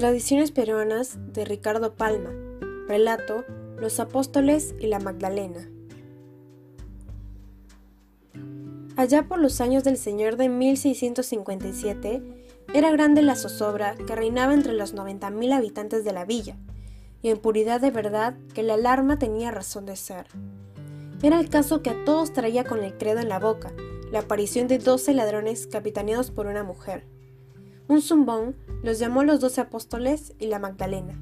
Tradiciones peruanas de Ricardo Palma. Relato Los Apóstoles y la Magdalena. Allá por los años del Señor de 1657, era grande la zozobra que reinaba entre los 90.000 habitantes de la villa, y en puridad de verdad que la alarma tenía razón de ser. Era el caso que a todos traía con el credo en la boca, la aparición de doce ladrones capitaneados por una mujer. Un zumbón los llamó los doce apóstoles y la Magdalena,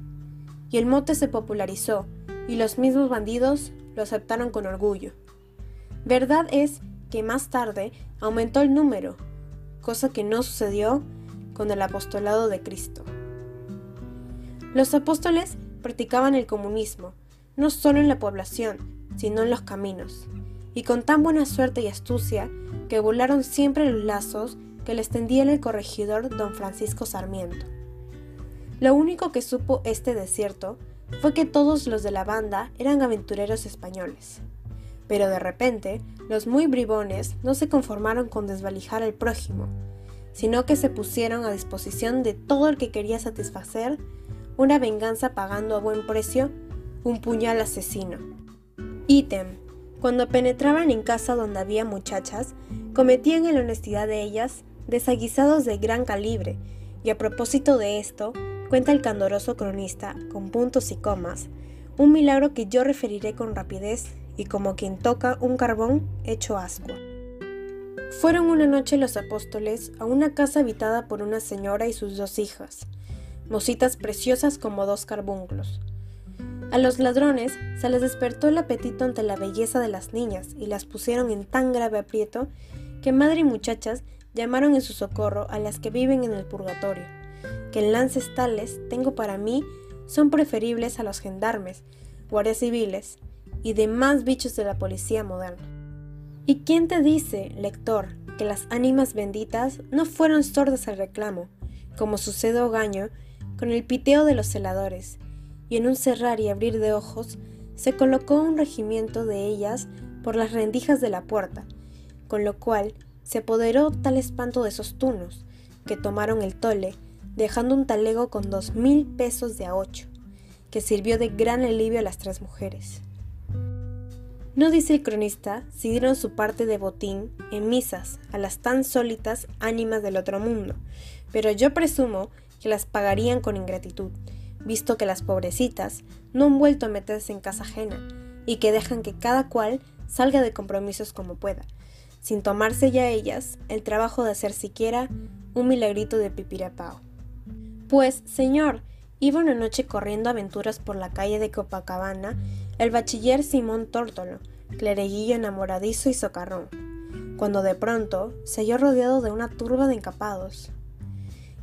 y el mote se popularizó, y los mismos bandidos lo aceptaron con orgullo. Verdad es que más tarde aumentó el número, cosa que no sucedió con el apostolado de Cristo. Los apóstoles practicaban el comunismo, no solo en la población, sino en los caminos, y con tan buena suerte y astucia que volaron siempre los lazos que les tendía el corregidor don Francisco Sarmiento. Lo único que supo este desierto fue que todos los de la banda eran aventureros españoles. Pero de repente, los muy bribones no se conformaron con desvalijar al prójimo, sino que se pusieron a disposición de todo el que quería satisfacer una venganza pagando a buen precio un puñal asesino. Ítem. Cuando penetraban en casa donde había muchachas, cometían en la honestidad de ellas desaguisados de gran calibre, y a propósito de esto, cuenta el candoroso cronista, con puntos y comas, un milagro que yo referiré con rapidez y como quien toca un carbón hecho ascua. Fueron una noche los apóstoles a una casa habitada por una señora y sus dos hijas, mositas preciosas como dos carbunclos. A los ladrones se les despertó el apetito ante la belleza de las niñas y las pusieron en tan grave aprieto que madre y muchachas llamaron en su socorro a las que viven en el purgatorio, que en lances tales tengo para mí son preferibles a los gendarmes, guardias civiles y demás bichos de la policía moderna. ¿Y quién te dice, lector, que las ánimas benditas no fueron sordas al reclamo, como sucede Ogaño con el piteo de los celadores, y en un cerrar y abrir de ojos se colocó un regimiento de ellas por las rendijas de la puerta, con lo cual se apoderó tal espanto de esos tunos, que tomaron el tole, dejando un talego con dos mil pesos de a ocho, que sirvió de gran alivio a las tres mujeres. No dice el cronista si dieron su parte de botín en misas a las tan sólitas ánimas del otro mundo, pero yo presumo que las pagarían con ingratitud, visto que las pobrecitas no han vuelto a meterse en casa ajena y que dejan que cada cual salga de compromisos como pueda, sin tomarse ya ellas el trabajo de hacer siquiera un milagrito de pipirapao. Pues, señor, iba una noche corriendo aventuras por la calle de Copacabana el bachiller Simón Tórtolo, clereguillo enamoradizo y socarrón, cuando de pronto se halló rodeado de una turba de encapados.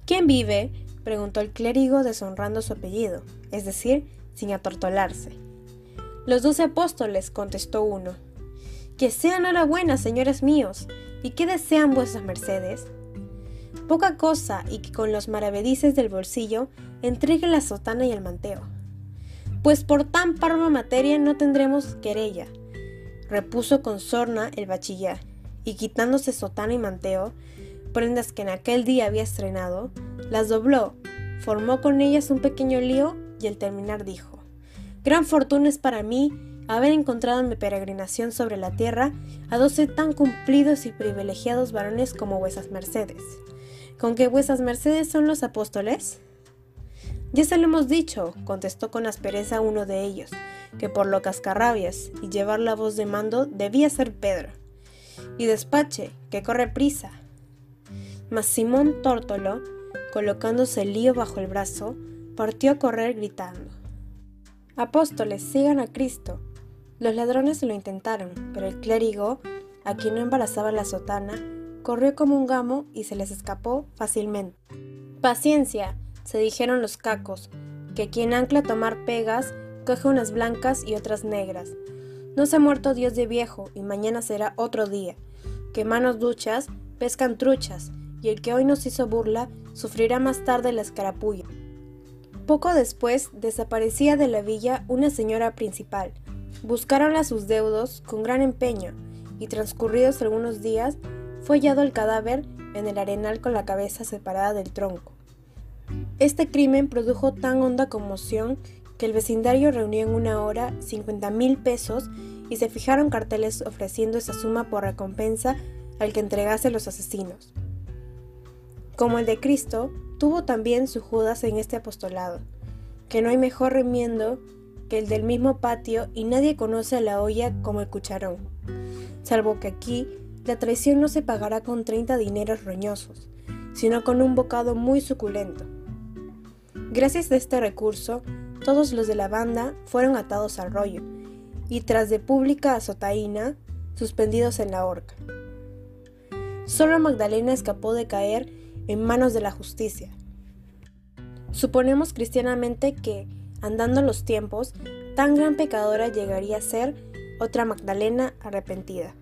¿Quién vive? preguntó el clérigo deshonrando su apellido, es decir, sin atortolarse. Los doce apóstoles, contestó uno. Que sean enhorabuena, señores míos. ¿Y qué desean vuestras mercedes? Poca cosa y que con los maravedices del bolsillo entregue la sotana y el manteo. Pues por tan parva materia no tendremos querella, repuso con sorna el bachiller, y quitándose sotana y manteo, prendas que en aquel día había estrenado, las dobló, formó con ellas un pequeño lío y al terminar dijo, Gran fortuna es para mí haber encontrado en mi peregrinación sobre la tierra a doce tan cumplidos y privilegiados varones como vuesas mercedes. ¿Con que vuesas mercedes son los apóstoles? Ya se lo hemos dicho, contestó con aspereza uno de ellos, que por lo cascarrabias y llevar la voz de mando debía ser Pedro. Y despache, que corre prisa, mas Simón Tórtolo, colocándose el lío bajo el brazo, partió a correr gritando. Apóstoles, sigan a Cristo. Los ladrones lo intentaron, pero el clérigo, a quien no embarazaba la sotana, corrió como un gamo y se les escapó fácilmente. Paciencia, se dijeron los cacos, que quien ancla tomar pegas coge unas blancas y otras negras. No se ha muerto Dios de viejo y mañana será otro día. Que manos duchas pescan truchas y el que hoy nos hizo burla sufrirá más tarde la escarapulla. Poco después desaparecía de la villa una señora principal. Buscaron a sus deudos con gran empeño y transcurridos algunos días fue hallado el cadáver en el arenal con la cabeza separada del tronco. Este crimen produjo tan honda conmoción que el vecindario reunió en una hora 50 mil pesos y se fijaron carteles ofreciendo esa suma por recompensa al que entregase los asesinos. Como el de Cristo, tuvo también su Judas en este apostolado, que no hay mejor remiendo que el del mismo patio y nadie conoce a la olla como el cucharón, salvo que aquí la traición no se pagará con 30 dineros roñosos, sino con un bocado muy suculento. Gracias a este recurso, todos los de la banda fueron atados al rollo y tras de pública azotaína, suspendidos en la horca. Solo Magdalena escapó de caer en manos de la justicia. Suponemos cristianamente que, andando los tiempos, tan gran pecadora llegaría a ser otra Magdalena arrepentida.